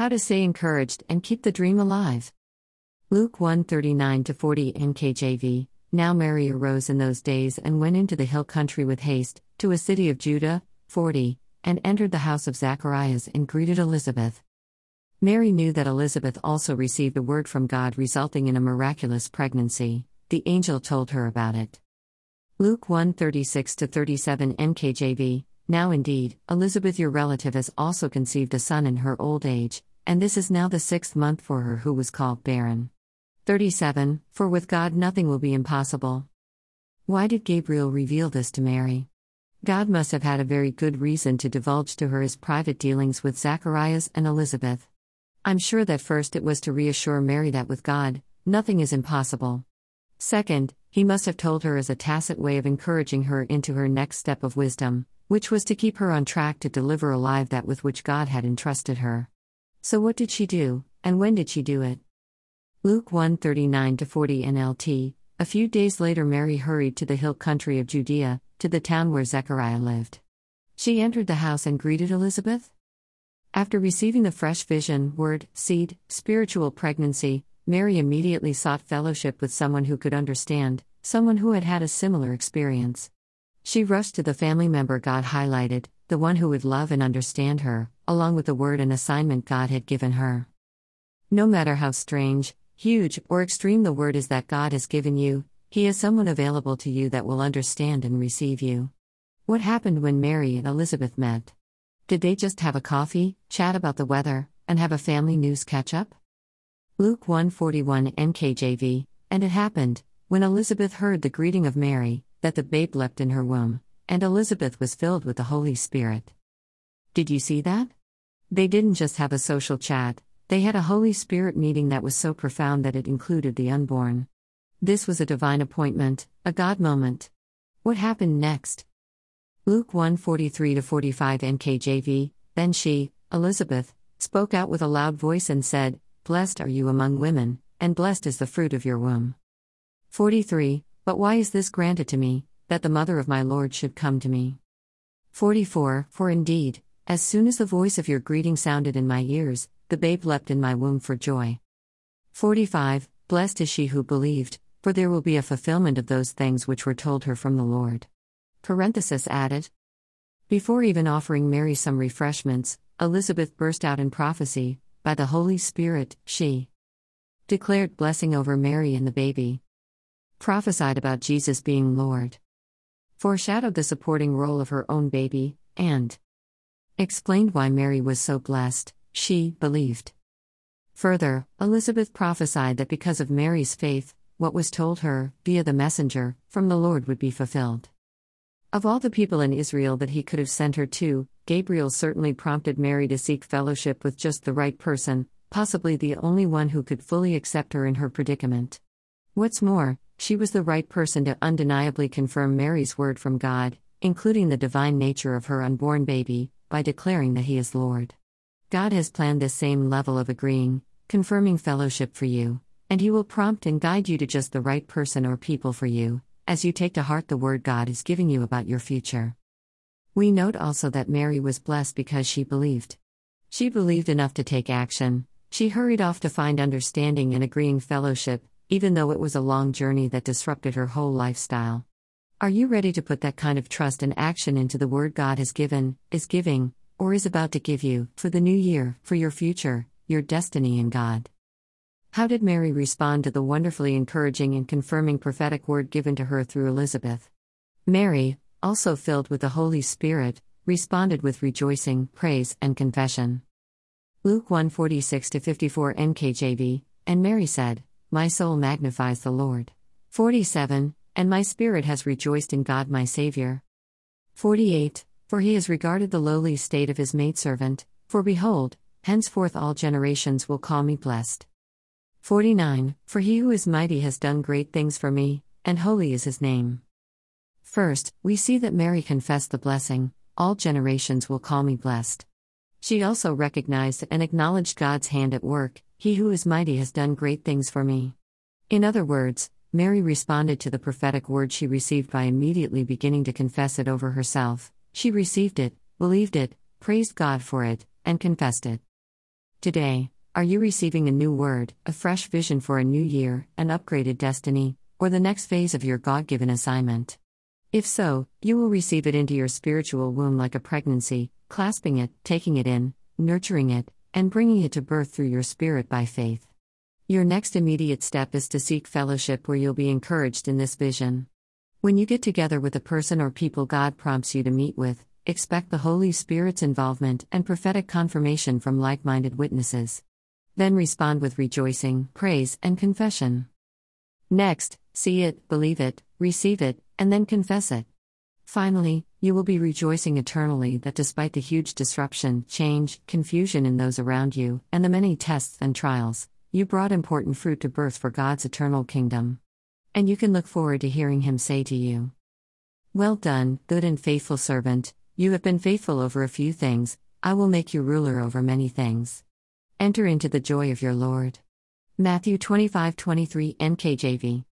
How to stay encouraged and keep the dream alive. Luke 139 40 NKJV. Now Mary arose in those days and went into the hill country with haste, to a city of Judah, 40, and entered the house of Zacharias and greeted Elizabeth. Mary knew that Elizabeth also received a word from God resulting in a miraculous pregnancy. The angel told her about it. Luke 1 36 37 NKJV. Now indeed, Elizabeth, your relative, has also conceived a son in her old age, and this is now the sixth month for her who was called barren. 37 For with God nothing will be impossible. Why did Gabriel reveal this to Mary? God must have had a very good reason to divulge to her his private dealings with Zacharias and Elizabeth. I'm sure that first it was to reassure Mary that with God, nothing is impossible. Second, he must have told her as a tacit way of encouraging her into her next step of wisdom, which was to keep her on track to deliver alive that with which God had entrusted her. So what did she do, and when did she do it? Luke 139 40 NLT. A few days later, Mary hurried to the hill country of Judea, to the town where Zechariah lived. She entered the house and greeted Elizabeth. After receiving the fresh vision, word, seed, spiritual pregnancy, Mary immediately sought fellowship with someone who could understand, someone who had had a similar experience. She rushed to the family member God highlighted, the one who would love and understand her, along with the word and assignment God had given her. No matter how strange, huge, or extreme the word is that God has given you, He is someone available to you that will understand and receive you. What happened when Mary and Elizabeth met? Did they just have a coffee, chat about the weather, and have a family news catch up? Luke 141 NKJV, and it happened, when Elizabeth heard the greeting of Mary, that the babe leapt in her womb, and Elizabeth was filled with the Holy Spirit. Did you see that? They didn't just have a social chat, they had a Holy Spirit meeting that was so profound that it included the unborn. This was a divine appointment, a God moment. What happened next? Luke 1:43 45 NKJV. Then she, Elizabeth, spoke out with a loud voice and said, "Blessed are you among women, and blessed is the fruit of your womb." 43 But why is this granted to me, that the mother of my Lord should come to me? 44 For indeed, as soon as the voice of your greeting sounded in my ears, the babe leapt in my womb for joy. 45 Blessed is she who believed, for there will be a fulfillment of those things which were told her from the Lord. Parenthesis added. Before even offering Mary some refreshments, Elizabeth burst out in prophecy, by the Holy Spirit, she declared blessing over Mary and the baby, prophesied about Jesus being Lord, foreshadowed the supporting role of her own baby, and explained why Mary was so blessed, she believed. Further, Elizabeth prophesied that because of Mary's faith, what was told her, via the messenger, from the Lord would be fulfilled. Of all the people in Israel that he could have sent her to, Gabriel certainly prompted Mary to seek fellowship with just the right person, possibly the only one who could fully accept her in her predicament. What's more, she was the right person to undeniably confirm Mary's word from God, including the divine nature of her unborn baby, by declaring that He is Lord. God has planned this same level of agreeing, confirming fellowship for you, and He will prompt and guide you to just the right person or people for you, as you take to heart the word God is giving you about your future. We note also that Mary was blessed because she believed. She believed enough to take action, she hurried off to find understanding and agreeing fellowship, even though it was a long journey that disrupted her whole lifestyle. Are you ready to put that kind of trust and action into the word God has given, is giving, or is about to give you, for the new year, for your future, your destiny in God? How did Mary respond to the wonderfully encouraging and confirming prophetic word given to her through Elizabeth? Mary, also filled with the Holy Spirit, responded with rejoicing, praise, and confession. Luke 146 54 NKJV, and Mary said, My soul magnifies the Lord. 47 and my spirit has rejoiced in God my Saviour. 48. For he has regarded the lowly state of his maidservant, for behold, henceforth all generations will call me blessed. 49. For he who is mighty has done great things for me, and holy is his name. First, we see that Mary confessed the blessing, all generations will call me blessed. She also recognized and acknowledged God's hand at work, he who is mighty has done great things for me. In other words, Mary responded to the prophetic word she received by immediately beginning to confess it over herself. She received it, believed it, praised God for it, and confessed it. Today, are you receiving a new word, a fresh vision for a new year, an upgraded destiny, or the next phase of your God given assignment? If so, you will receive it into your spiritual womb like a pregnancy, clasping it, taking it in, nurturing it, and bringing it to birth through your spirit by faith. Your next immediate step is to seek fellowship where you'll be encouraged in this vision. When you get together with a person or people God prompts you to meet with, expect the Holy Spirit's involvement and prophetic confirmation from like minded witnesses. Then respond with rejoicing, praise, and confession. Next, see it, believe it, receive it, and then confess it. Finally, you will be rejoicing eternally that despite the huge disruption, change, confusion in those around you, and the many tests and trials, you brought important fruit to birth for God's eternal kingdom. And you can look forward to hearing Him say to you, Well done, good and faithful servant, you have been faithful over a few things, I will make you ruler over many things. Enter into the joy of your Lord. Matthew 25 23 NKJV.